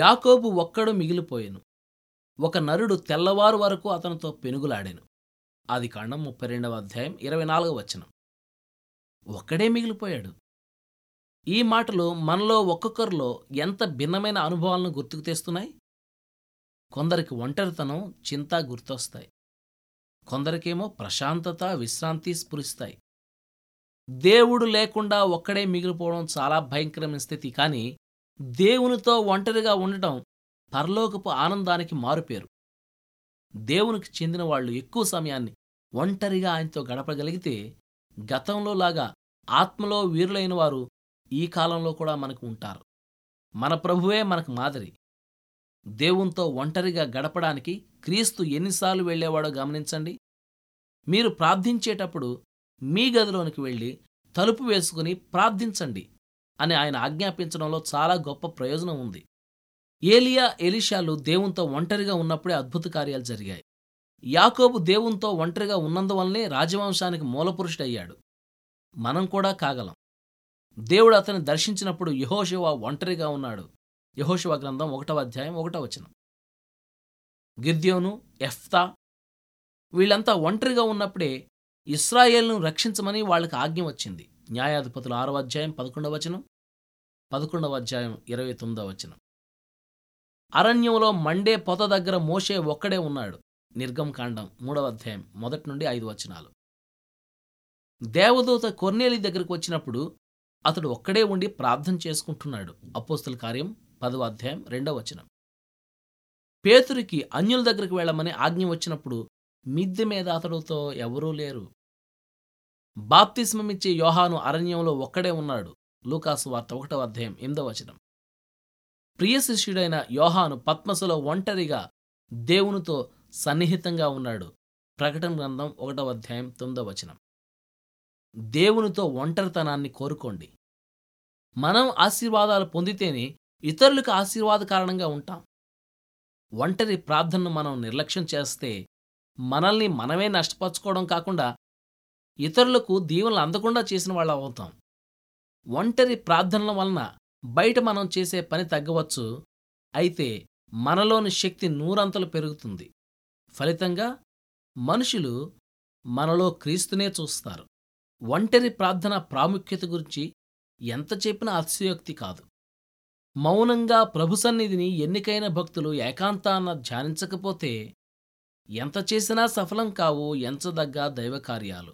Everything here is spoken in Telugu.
యాకోబు ఒక్కడు మిగిలిపోయాను. ఒక నరుడు తెల్లవారు వరకు అతనితో పెనుగులాడెను. అది కాండం ముప్పై రెండవ అధ్యాయం ఇరవై నాలుగవ వచనం. ఒక్కడే మిగిలిపోయాడు. ఈ మాటలు మనలో ఒక్కొక్కరిలో ఎంత భిన్నమైన అనుభవాలను గుర్తుకు తెస్తున్నాయి? కొందరికి ఒంటరితనం చింత గుర్తొస్తాయి. కొందరికేమో ప్రశాంతత విశ్రాంతి స్ఫురిస్తాయి. దేవుడు లేకుండా ఒక్కడే మిగిలిపోవడం చాలా భయంకరమైన స్థితి. కానీ దేవునితో ఒంటరిగా ఉండటం పరలోకపు ఆనందానికి మారుపేరు. దేవునికి చెందిన వాళ్ళు ఎక్కువ సమయాన్ని ఒంటరిగా ఆయనతో గడపగలిగితే గతంలో లాగా ఆత్మలో వీరులైన వారు ఈ కాలంలో కూడా మనకు ఉంటారు. మన ప్రభువే మనకు మాదిరి. దేవునితో ఒంటరిగా గడపడానికి క్రీస్తు ఎన్నిసార్లు వెళ్ళేవాడో గమనించండి. మీరు ప్రార్థించేటప్పుడు మీ గదిలోనికి వెళ్ళి తలుపు వేసుకుని ప్రార్థించండి. అని ఆయన ఆజ్ఞాపించడంలో చాలా గొప్ప ప్రయోజనం ఉంది. ఏలియా ఎలిషాలు దేవునితో ఒంటరిగా ఉన్నప్పుడే అద్భుత కార్యాలు జరిగాయి. యాకోబు దేవునితో ఒంటరిగా ఉన్నందువల్లనే రాజవంశానికి మూలపురుషుడయ్యాడు. మనం కూడా కాగలం. దేవుడు అతన్ని దర్శించినప్పుడు యహోశివ ఒంటరిగా ఉన్నాడు. యహోశివ గ్రంథం ఒకటవ అధ్యాయం ఒకటవ వచనం. గిర్ద్యోను ఎఫ్తా వీళ్ళంతా ఒంటరిగా ఉన్నప్పుడే ఇస్రాయేల్ను రక్షించమని వాళ్ళకి ఆజ్ఞ వచ్చింది. న్యాయాధిపతులు ఆరవ అధ్యాయం పదకొండవ వచనం పదకొండవ అధ్యాయం ఇరవై తొమ్మిదవ వచనం. అరణ్యంలో మండే పొద దగ్గర మోషే ఒక్కడే ఉన్నాడు. నిర్గమకాండం మూడవ అధ్యాయం మొదటి నుండి ఐదు వచనాలు. దేవదూత కొర్నేలి దగ్గరకు వచ్చినప్పుడు అతడు ఒక్కడే ఉండి ప్రార్థన చేసుకుంటున్నాడు. అపోస్తుల కార్యం పదవ అధ్యాయం రెండవ వచనం. పేతురికి అన్యుల దగ్గరికి వెళ్ళమని ఆజ్ఞ వచ్చినప్పుడు మిద్దె మీద అతడుతో ఎవరూ లేరు. బాప్తిస్మమిచ్చే యోహాను అరణ్యంలో ఒక్కడే ఉన్నాడు. లూకాసు వార్త ఒకటవ అధ్యాయం ఎనిమిదవ వచనం. ప్రియ శిష్యుడైన యోహాను పద్మసులో ఒంటరిగా దేవునితో సన్నిహితంగా ఉన్నాడు. ప్రకటన గ్రంథం ఒకటవ అధ్యాయం తొమ్మిదవ వచనం. దేవునితో ఒంటరితనాన్ని కోరుకోండి. మనం ఆశీర్వాదాలు పొందితేనే ఇతరులకు ఆశీర్వాద కారణంగా ఉంటాం. ఒంటరి ప్రార్థనను మనం నిర్లక్ష్యం చేస్తే మనల్ని మనమే నష్టపరచుకోవడం కాకుండా ఇతరులకు దీవెనలు అందకుండా చేసిన వాళ్ళ అవుతాం. ఒంటరి ప్రార్థనల వలన బయట మనం చేసే పని తగ్గవచ్చు. అయితే మనలోని శక్తి నూరంతలు పెరుగుతుంది. ఫలితంగా మనుషులు మనలో క్రీస్తునే చూస్తారు. ఒంటరి ప్రార్థన ప్రాముఖ్యత గురించి ఎంత చెప్పినా అతిశయోక్తి కాదు. మౌనంగా ప్రభు సన్నిధిని ఎన్నికైన భక్తులు ఏకాంతాన్న ధ్యానించకపోతే ఎంత చేసినా సఫలం కావు ఎంచదగ్గ దైవకార్యాలు.